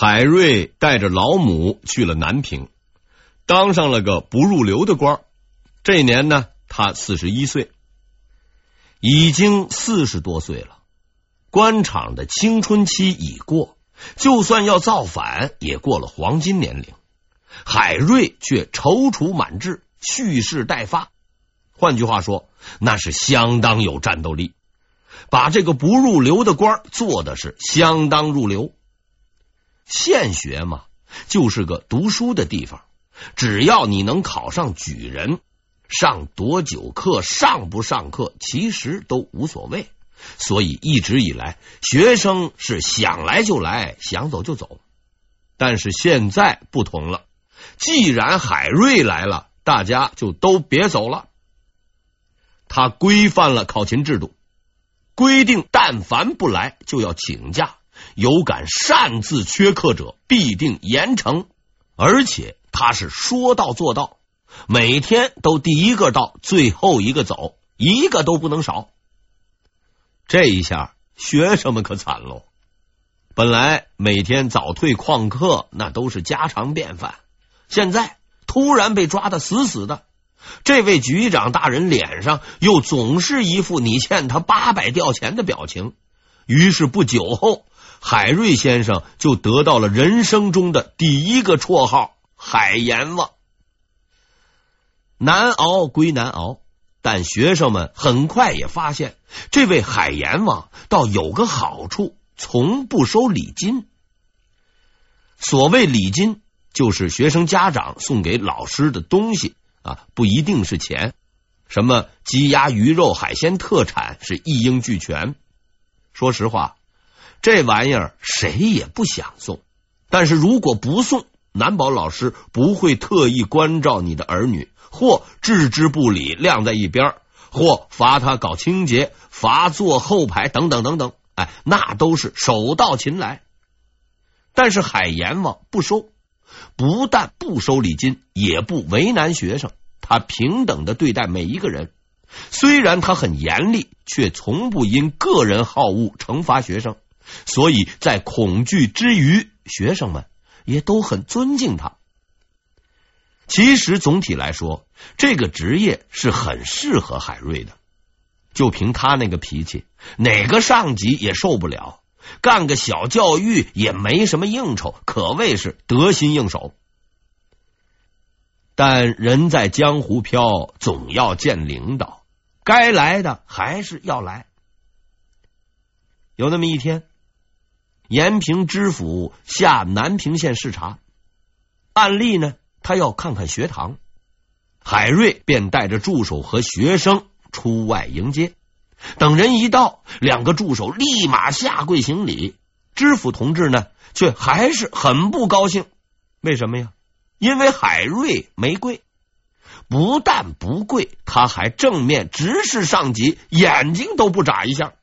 海瑞带着老母去了南平，当上了个不入流的官。这年呢，他四十一岁，已经四十多岁了。官场的青春期已过，就算要造反，也过了黄金年龄。海瑞却踌躇满志，蓄势待发。换句话说，那是相当有战斗力，把这个不入流的官做的是相当入流。县学嘛，就是个读书的地方，只要你能考上举人，上多久课，上不上课，其实都无所谓。所以一直以来，学生是想来就来，想走就走。但是现在不同了，既然海瑞来了，大家就都别走了。他规范了考勤制度，规定但凡不来就要请假，有敢擅自缺课者必定严惩。而且他是说到做到，每天都第一个到，最后一个走，一个都不能少。这一下，学生们可惨喽！本来每天早退旷课那都是家常便饭，现在突然被抓得死死的，这位局长大人脸上又总是一副你欠他八百吊钱的表情。于是不久后，海瑞先生就得到了人生中的第一个绰号——海阎王。难熬归难熬。但学生们很快也发现，这位海阎王倒有个好处，从不收礼金。所谓礼金，就是学生家长送给老师的东西啊，不一定是钱。什么鸡鸭鱼肉海鲜特产是一应俱全。说实话，这玩意儿谁也不想送，但是如果不送，难保老师不会特意关照你的儿女。或置之不理，晾在一边；或罚他搞清洁、罚坐后排等等等等。哎，那都是手到擒来。但是海阎王不收，不但不收礼金，也不为难学生，他平等的对待每一个人。虽然他很严厉，却从不因个人好恶惩罚学生。所以在恐惧之余，学生们也都很尊敬他。其实总体来说，这个职业是很适合海瑞的。就凭他那个脾气，哪个上级也受不了。干个小教育也没什么应酬，可谓是得心应手。但人在江湖飘，总要见领导，该来的还是要来。有那么一天，延平知府下南平县视察，按例呢。他要看看学堂，海瑞便带着助手和学生出外迎接。等人一到，两个助手立马下跪行礼。知府同志呢，却还是很不高兴。为什么呀？因为海瑞没跪，不但不跪，他还正面直视上级，眼睛都不眨一下。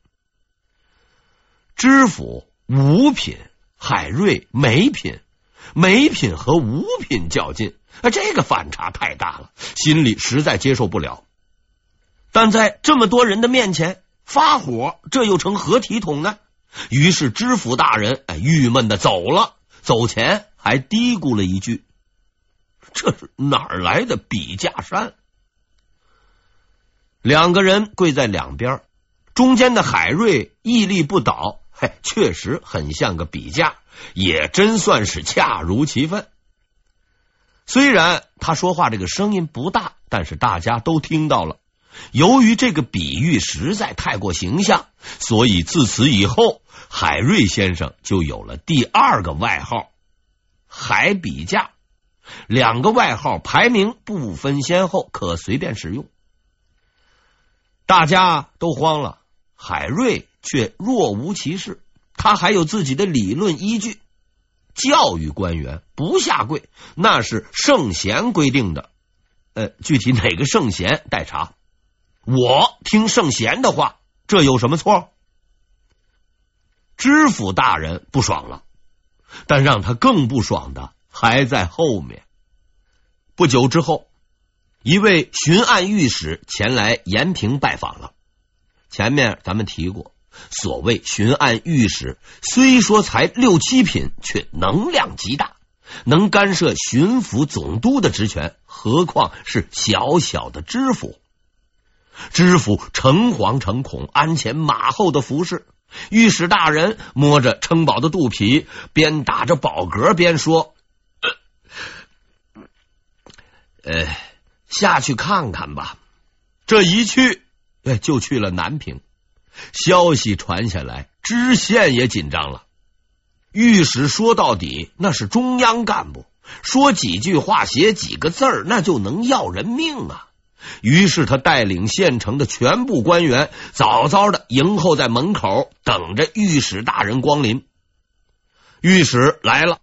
知府五品，海瑞没品。没品和五品较劲，啊这个反差太大了，心里实在接受不了。但在这么多人的面前发火，这又成何体统呢？于是知府大人哎，郁闷的走了，走前还嘀咕了一句：“这是哪儿来的笔架山？”两个人跪在两边，中间的海瑞屹立不倒，嘿，确实很像个笔架。也真算是恰如其分。虽然他说话这个声音不大，但是大家都听到了。由于这个比喻实在太过形象，所以自此以后，海瑞先生就有了第二个外号“海笔架”。两个外号排名不分先后，可随便使用。大家都慌了，海瑞却若无其事。他还有自己的理论依据，教育官员不下跪，那是圣贤规定的。呃，具体哪个圣贤待查。我听圣贤的话，这有什么错？知府大人不爽了，但让他更不爽的还在后面。不久之后，一位巡按御史前来延平拜访了。前面咱们提过。所谓巡按御史，虽说才六七品，却能量极大，能干涉巡抚总督的职权。何况是小小的知府，知府诚惶诚恐，鞍前马后的服侍。御史大人摸着撑饱的肚皮，边打着饱嗝边说：“呃，下去看看吧。”这一去，哎，就去了南平。消息传下来，知县也紧张了。御史说到底，那是中央干部。说几句话，写几个字儿，那就能要人命啊！于是他带领县城的全部官员，早早的迎候在门口，等着御史大人光临。御史来了，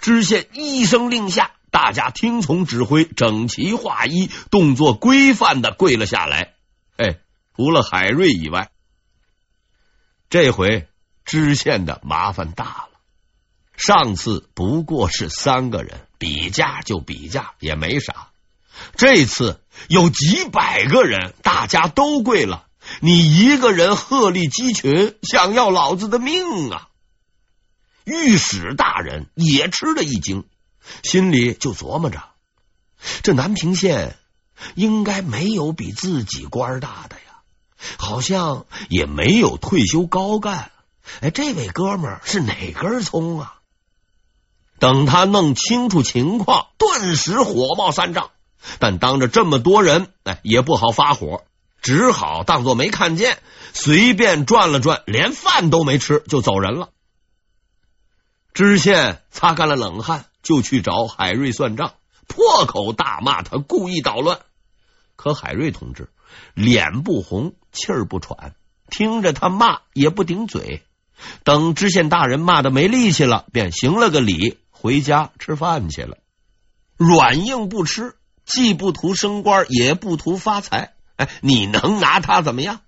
知县一声令下，大家听从指挥，整齐划一，动作规范的跪了下来。哎，除了海瑞以外，这回知县的麻烦大了。上次不过是三个人比价就比价，也没啥。这次有几百个人，大家都跪了，你一个人鹤立鸡群，想要老子的命啊！御史大人也吃了一惊，心里就琢磨着：这南平县应该没有比自己官大的，好像也没有退休高干。哎，这位哥们是哪根葱啊？等他弄清楚情况，顿时火冒三丈。但当着这么多人，哎，也不好发火，只好当作没看见，随便转了转，连饭都没吃就走人了。知县擦干了冷汗，就去找海瑞算账，破口大骂他故意捣乱。可海瑞同志脸不红，气儿不喘，听着他骂也不顶嘴。等知县大人骂得没力气了，便行了个礼。回家吃饭去了，软硬不吃，既不图升官，也不图发财。哎，你能拿他怎么样？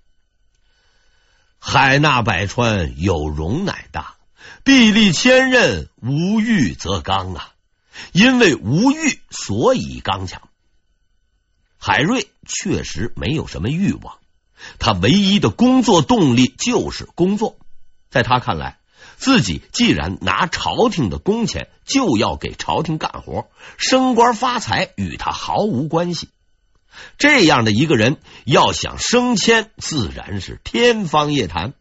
海纳百川，有容乃大；壁立千仞，无欲则刚啊！因为无欲，所以刚强。海瑞确实没有什么欲望，他唯一的工作动力就是工作。在他看来，自己既然拿朝廷的工钱，就要给朝廷干活，升官发财与他毫无关系。这样的一个人要想升迁，自然是天方夜谭。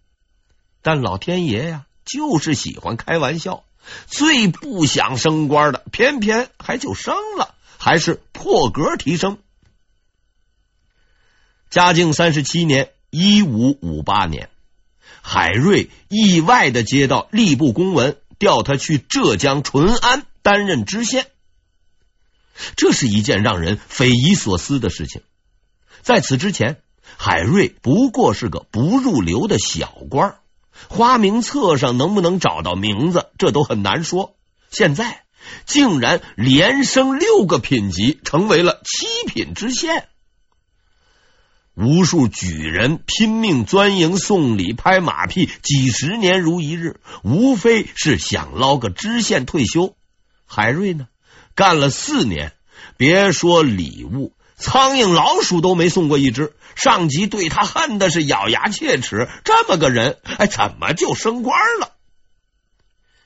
但老天爷呀，就是喜欢开玩笑，最不想升官的，偏偏还就升了，还是破格提升。嘉靖三十七年（一五五八年）。海瑞意外的接到吏部公文，调他去浙江淳安担任知县。这是一件让人匪夷所思的事情。在此之前，海瑞不过是个不入流的小官，花名册上能不能找到名字，这都很难说。现在竟然连升六个品级，成为了七品知县。无数举人拼命钻营送礼、拍马屁，几十年如一日，无非是想捞个知县退休。海瑞呢，干了四年，别说礼物，苍蝇老鼠都没送过一只。上级对他恨的是咬牙切齿，这么个人，哎，怎么就升官了？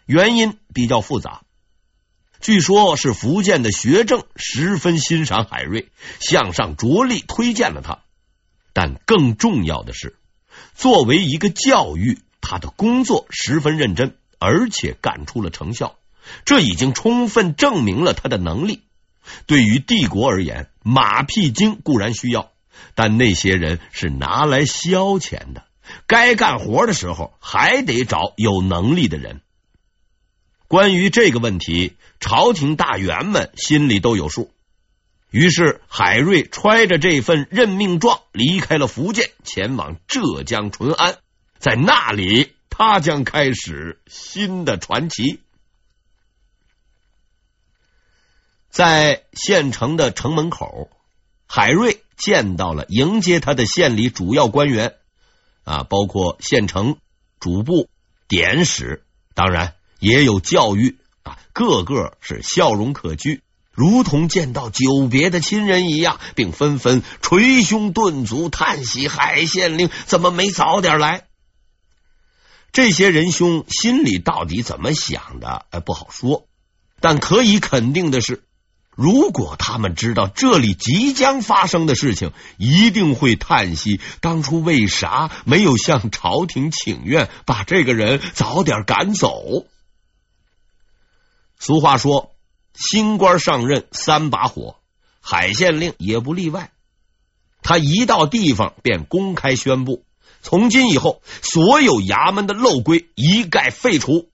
原因比较复杂，据说是福建的学政十分欣赏海瑞，向上着力推荐了他。但更重要的是，作为一个教育，他的工作十分认真，而且干出了成效。这已经充分证明了他的能力。对于帝国而言，马屁精固然需要，但那些人是拿来消遣的。该干活的时候，还得找有能力的人。关于这个问题，朝廷大员们心里都有数。于是，海瑞揣着这份任命状离开了福建，前往浙江淳安。在那里，他将开始新的传奇。在县城的城门口，海瑞见到了迎接他的县里主要官员啊，包括县城主簿、典史，当然也有教育啊，个个是笑容可掬。如同见到久别的亲人一样，并纷纷捶胸顿足，叹息：“海县令怎么没早点来？”这些仁兄心里到底怎么想的，哎，不好说。但可以肯定的是，如果他们知道这里即将发生的事情，一定会叹息当初为啥没有向朝廷请愿，把这个人早点赶走。俗话说，新官上任三把火，海县令也不例外。他一到地方便公开宣布，从今以后，所有衙门的漏规一概废除，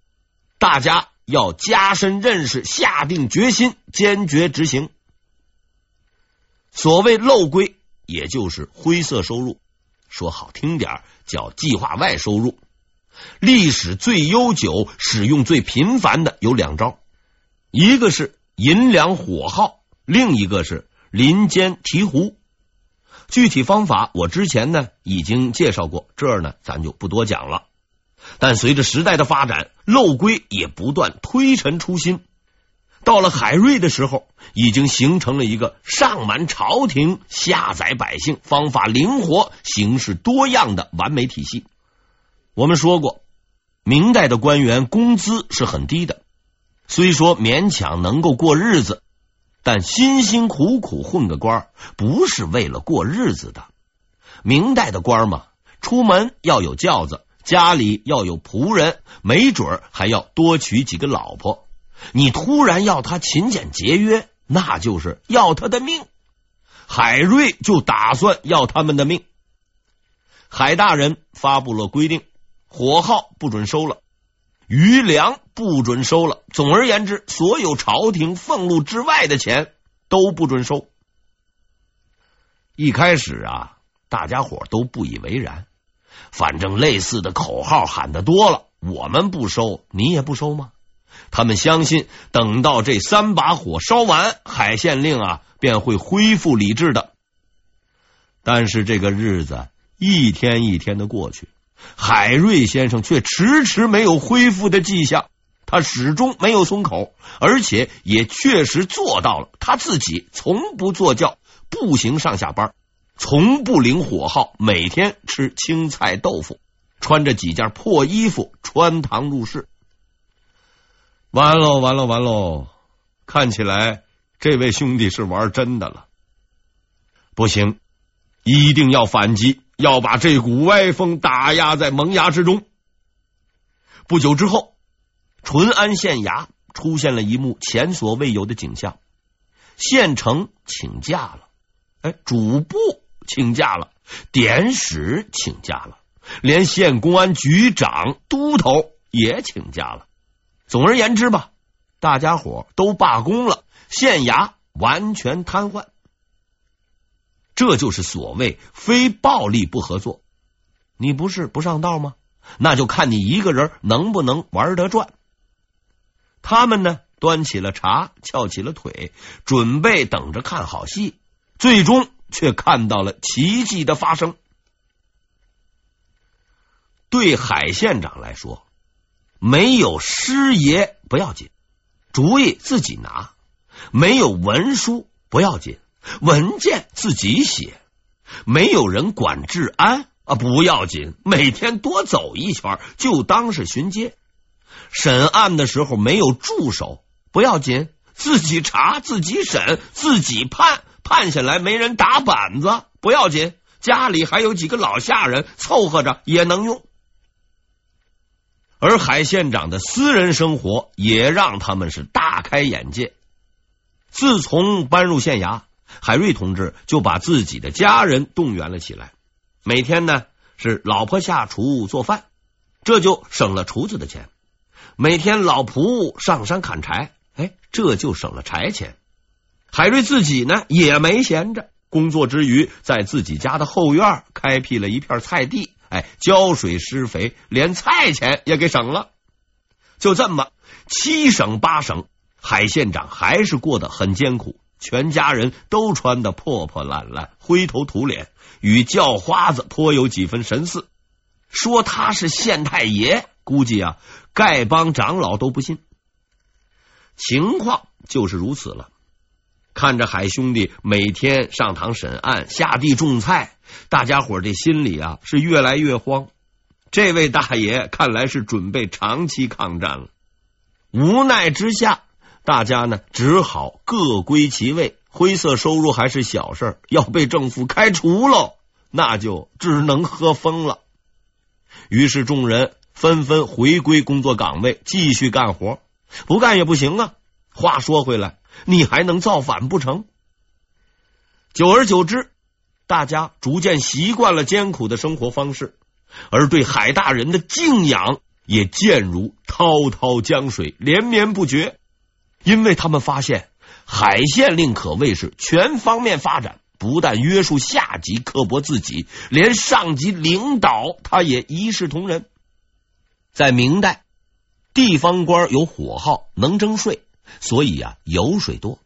大家要加深认识，下定决心，坚决执行。所谓漏规，也就是灰色收入，说好听点叫计划外收入。历史最悠久、使用最频繁的有两招，一个是银两火耗，另一个是林间提壶。具体方法我之前呢已经介绍过，这儿呢咱就不多讲了。但随着时代的发展，漏规也不断推陈出新。到了海瑞的时候，已经形成了一个上瞒朝廷、下宰百姓、方法灵活、形式多样的完美体系。我们说过，明代的官员工资是很低的，虽说勉强能够过日子。但辛辛苦苦混个官，不是为了过日子的。明代的官嘛，出门要有轿子，家里要有仆人，没准还要多娶几个老婆。你突然要他勤俭节约，那就是要他的命。海瑞就打算要他们的命。海大人发布了规定，火耗不准收了。余粮不准收了。总而言之，所有朝廷俸禄之外的钱都不准收。一开始啊，大家伙都不以为然。反正类似的口号喊的多了，我们不收，你也不收吗？他们相信，等到这三把火烧完，海县令啊便会恢复理智的。但是这个日子一天一天的过去。海瑞先生却迟迟没有恢复的迹象，他始终没有松口，而且也确实做到了。他自己从不坐轿，步行上下班，从不领火耗，每天吃青菜豆腐，穿着几件破衣服穿堂入室。完喽，完喽，完喽！看起来这位兄弟是玩真的了，不行，一定要反击。要把这股歪风打压在萌芽之中。不久之后，淳安县衙出现了一幕前所未有的景象：县城请假了，哎，主簿请假了，典史请假了，连县公安局长、都头也请假了。总而言之吧，大家伙都罢工了，县衙完全瘫痪。这就是所谓非暴力不合作。你不是不上道吗？那就看你一个人能不能玩得转。他们呢，端起了茶，翘起了腿，准备等着看好戏。最终却看到了奇迹的发生。对海县长来说，没有师爷不要紧，主意自己拿；没有文书不要紧。文件自己写，没有人管治安啊，不要紧，每天多走一圈就当是巡街。审案的时候没有助手，不要紧，自己查自己审自己判，判下来没人打板子，不要紧，家里还有几个老下人凑合着也能用。而海县长的私人生活也让他们是大开眼界。自从搬入县衙。海瑞同志就把自己的家人动员了起来，每天呢是老婆下厨做饭，这就省了厨子的钱；每天老仆上山砍柴，哎，这就省了柴钱。海瑞自己呢也没闲着，工作之余在自己家的后院开辟了一片菜地，哎，浇水施肥，连菜钱也给省了。就这么七省八省，海县长还是过得很艰苦。全家人都穿得破破烂烂、灰头土脸，与叫花子颇有几分神似。说他是县太爷，估计啊，丐帮长老都不信。情况就是如此了。看着海兄弟每天上堂审案、下地种菜，大家伙这心里啊是越来越慌。这位大爷看来是准备长期抗战了。无奈之下，大家呢只好各归其位。灰色收入还是小事，要被政府开除喽，那就只能喝风了。于是众人纷纷回归工作岗位，继续干活。不干也不行啊。话说回来，你还能造反不成？久而久之，大家逐渐习惯了艰苦的生活方式，而对海大人的敬仰也渐如滔滔江水，连绵不绝。因为他们发现，海县令可谓是全方面发展，不但约束下级，刻薄自己，连上级领导他也一视同仁。在明代，地方官有火耗，能征税，所以啊，油水多。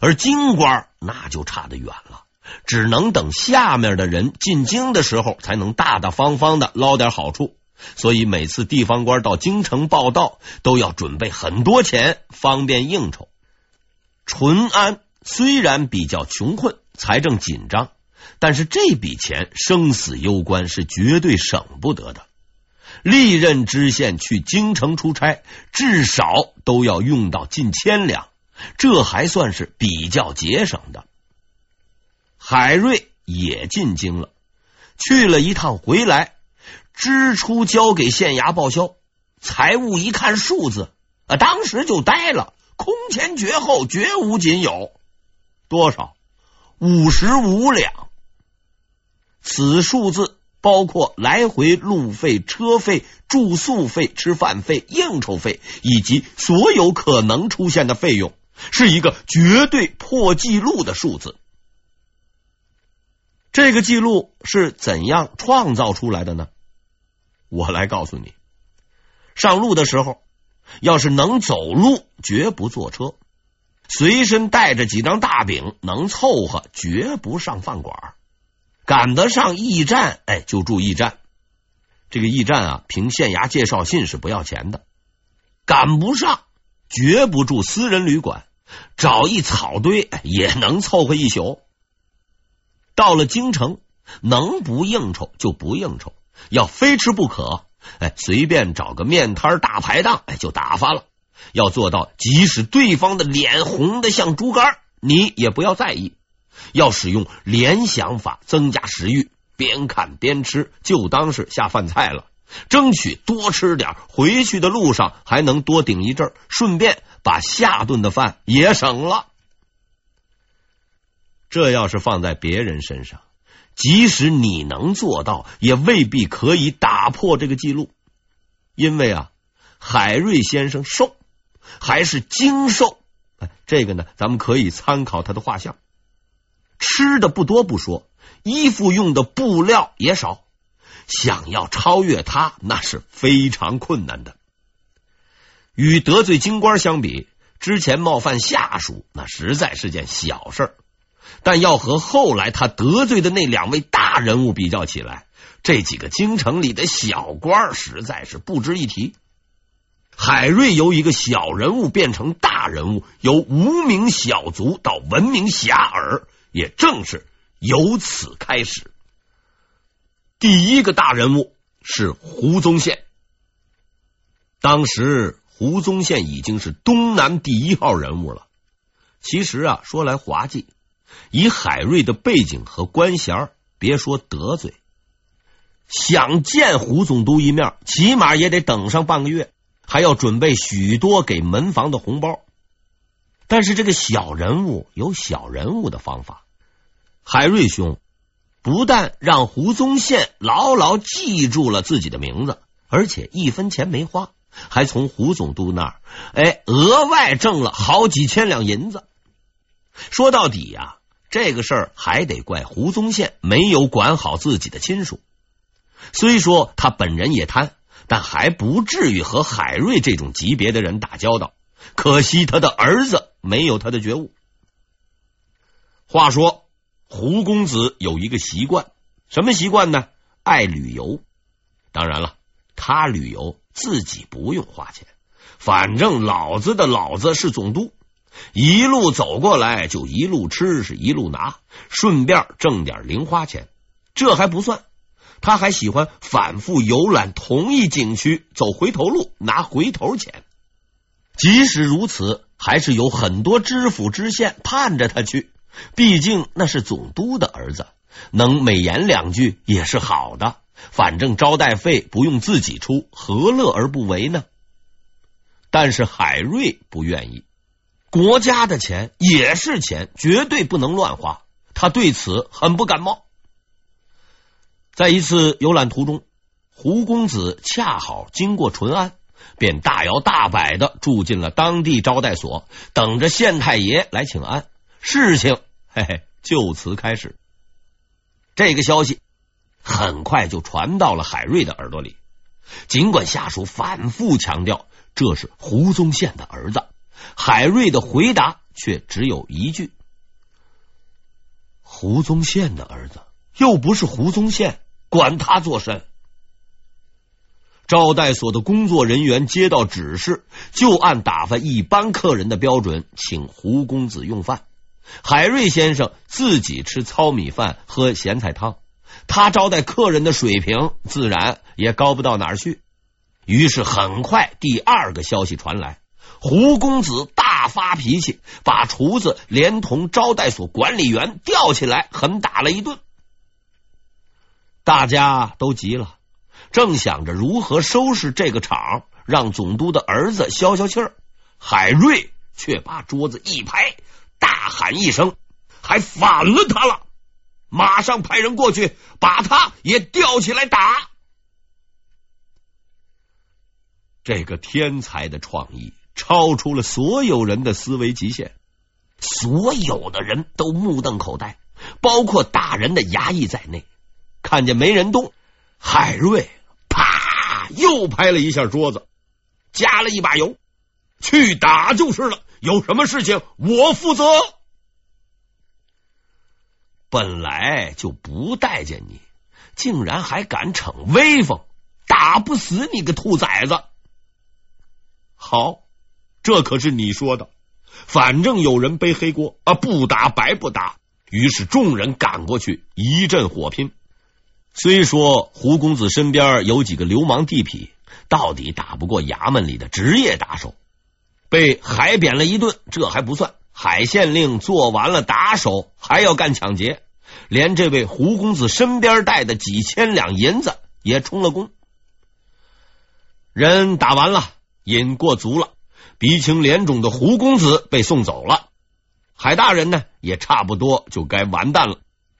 而京官那就差得远了，只能等下面的人进京的时候，才能大大方方的捞点好处。所以每次地方官到京城报道，都要准备很多钱，方便应酬。淳安虽然比较穷困，财政紧张，但是这笔钱生死攸关，是绝对省不得的。历任知县去京城出差，至少都要用到近千两。这还算是比较节省的。海瑞也进京了，去了一趟回来，支出交给县衙报销，财务一看数字啊，当时就呆了，空前绝后，绝无仅有。多少？五十五两。此数字包括来回路费、车费、住宿费、吃饭费、应酬费以及所有可能出现的费用。是一个绝对破纪录的数字。这个记录是怎样创造出来的呢？我来告诉你：上路的时候，要是能走路，绝不坐车；随身带着几张大饼，能凑合，绝不上饭馆；赶得上驿站，哎，就住驿站。这个驿站啊，凭县衙介绍信是不要钱的；赶不上。绝不住私人旅馆，找一草堆也能凑合一宿。到了京城，能不应酬就不应酬，要非吃不可，哎，随便找个面摊大排档，哎，就打发了。要做到，即使对方的脸红的像猪肝，你也不要在意。要使用联想法增加食欲，边看边吃，就当是下饭菜了。争取多吃点，回去的路上还能多顶一阵，顺便把下顿的饭也省了。这要是放在别人身上，即使你能做到，也未必可以打破这个记录。因为啊，海瑞先生瘦，还是精瘦。哎，这个呢，咱们可以参考他的画像。吃的不多不说，衣服用的布料也少。想要超越他，那是非常困难的。与得罪京官相比，之前冒犯下属，那实在是件小事。但要和后来他得罪的那两位大人物比较起来，这几个京城里的小官实在是不值一提。海瑞由一个小人物变成大人物，由无名小卒到闻名遐迩，也正是由此开始。第一个大人物是胡宗宪。当时胡宗宪已经是东南第一号人物了。其实啊，说来滑稽，以海瑞的背景和官衔，别说得罪，想见胡总督一面，起码也得等上半个月，还要准备许多给门房的红包。但是这个小人物有小人物的方法，海瑞兄。不但让胡宗宪牢牢记住了自己的名字，而且一分钱没花，还从胡总督那儿哎额外挣了好几千两银子。说到底呀，这个事儿还得怪胡宗宪没有管好自己的亲属。虽说他本人也贪，但还不至于和海瑞这种级别的人打交道。可惜他的儿子没有他的觉悟。话说。胡公子有一个习惯，什么习惯呢？爱旅游。当然了，他旅游自己不用花钱，反正老子的老子是总督，一路走过来就一路吃，是一路拿，顺便挣点零花钱。这还不算，他还喜欢反复游览同一景区，走回头路，拿回头钱。即使如此，还是有很多知府知县盼着他去。毕竟那是总督的儿子，能美言两句也是好的。反正招待费不用自己出，何乐而不为呢？但是海瑞不愿意，国家的钱也是钱，绝对不能乱花。他对此很不感冒。在一次游览途中，胡公子恰好经过淳安，便大摇大摆的住进了当地招待所，等着县太爷来请安。事情嘿嘿就此开始。这个消息很快就传到了海瑞的耳朵里，尽管下属反复强调这是胡宗宪的儿子，海瑞的回答却只有一句：“胡宗宪的儿子又不是胡宗宪。”管他作甚？招待所的工作人员接到指示，就按打发一般客人的标准，请胡公子用饭。海瑞先生自己吃糙米饭，喝咸菜汤，他招待客人的水平自然也高不到哪儿去。于是，很快第二个消息传来，胡公子大发脾气，把厨子连同招待所管理员吊起来，狠打了一顿。大家都急了，正想着如何收拾这个场，让总督的儿子消消气儿。海瑞却把桌子一拍，大喊一声：“还反了他了！”马上派人过去，把他也吊起来打。这个天才的创意超出了所有人的思维极限，所有的人都目瞪口呆，包括打人的衙役在内。看见没人动，海瑞啪又拍了一下桌子，加了一把油，去打就是了。有什么事情我负责。本来就不待见你，竟然还敢逞威风，打不死你个兔崽子！好，这可是你说的，反正有人背黑锅啊，不打白不打。于是众人赶过去，一阵火拼。虽说胡公子身边有几个流氓地痞，到底打不过衙门里的职业打手，被海扁了一顿，这还不算。海县令做完了打手，还要干抢劫，连这位胡公子身边带的几千两银子也充了公。人打完了，瘾过足了，鼻青脸肿的胡公子被送走了，海大人呢，也差不多就该完蛋了。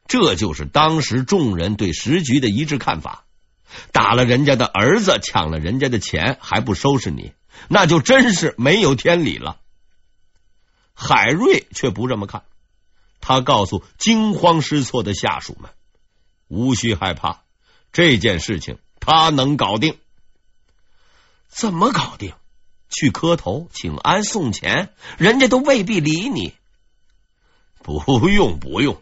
这就是当时众人对时局的一致看法：打了人家的儿子，抢了人家的钱，还不收拾你，那就真是没有天理了。海瑞却不这么看，他告诉惊慌失措的下属们：“无需害怕，这件事情他能搞定。怎么搞定？去磕头请安送钱，人家都未必理你。不用，不用。”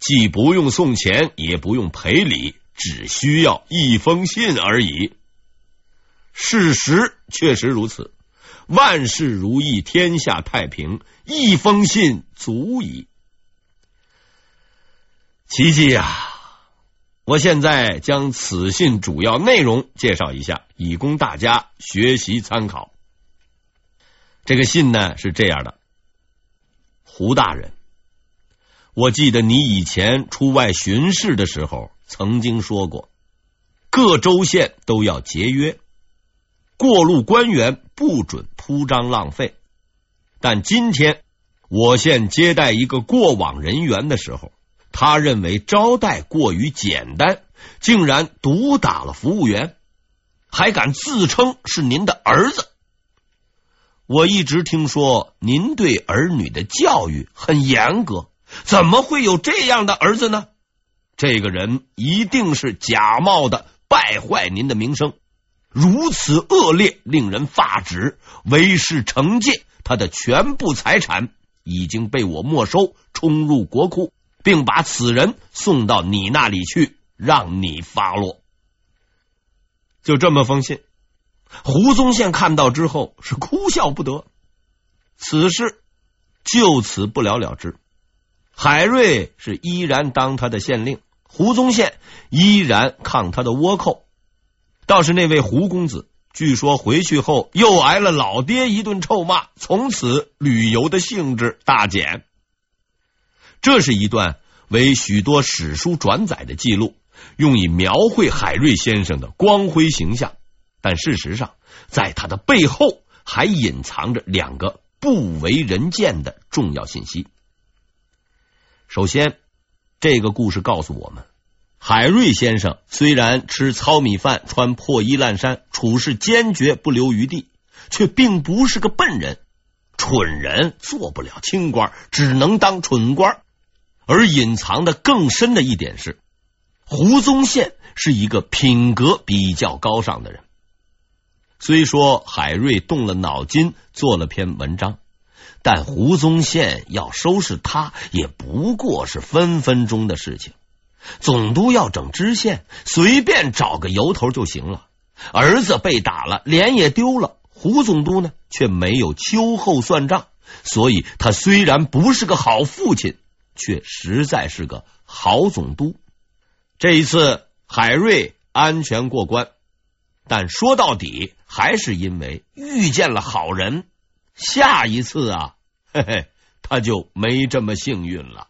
既不用送钱，也不用赔礼，只需要一封信而已。事实确实如此，万事如意，天下太平，一封信足矣。奇迹呀！我现在将此信主要内容介绍一下，以供大家学习参考。这个信呢是这样的：胡大人。我记得你以前出外巡视的时候，曾经说过，各州县都要节约，过路官员不准铺张浪费。但今天我县接待一个过往人员的时候，他认为招待过于简单，竟然毒打了服务员，还敢自称是您的儿子。我一直听说您对儿女的教育很严格。怎么会有这样的儿子呢？这个人一定是假冒的，败坏您的名声，如此恶劣，令人发指。为师惩戒，他的全部财产已经被我没收，充入国库，并把此人送到你那里去，让你发落。就这么封信，胡宗宪看到之后是哭笑不得，此事就此不了了之。海瑞是依然当他的县令，胡宗宪依然抗他的倭寇。倒是那位胡公子，据说回去后又挨了老爹一顿臭骂，从此旅游的兴致大减。这是一段为许多史书转载的记录，用以描绘海瑞先生的光辉形象。但事实上，在他的背后还隐藏着两个不为人见的重要信息。首先，这个故事告诉我们，海瑞先生虽然吃糙米饭、穿破衣烂衫，处事坚决不留余地，却并不是个笨人。蠢人做不了清官，只能当蠢官。而隐藏的更深的一点是，胡宗宪是一个品格比较高尚的人。虽说海瑞动了脑筋做了篇文章，但胡宗宪要收拾他也不过是分分钟的事情。总督要整知县，随便找个由头就行了。儿子被打了，脸也丢了，胡总督呢却没有秋后算账，所以他虽然不是个好父亲，却实在是个好总督。这一次海瑞安全过关。但说到底，还是因为遇见了好人。下一次啊，嘿嘿，他就没这么幸运了。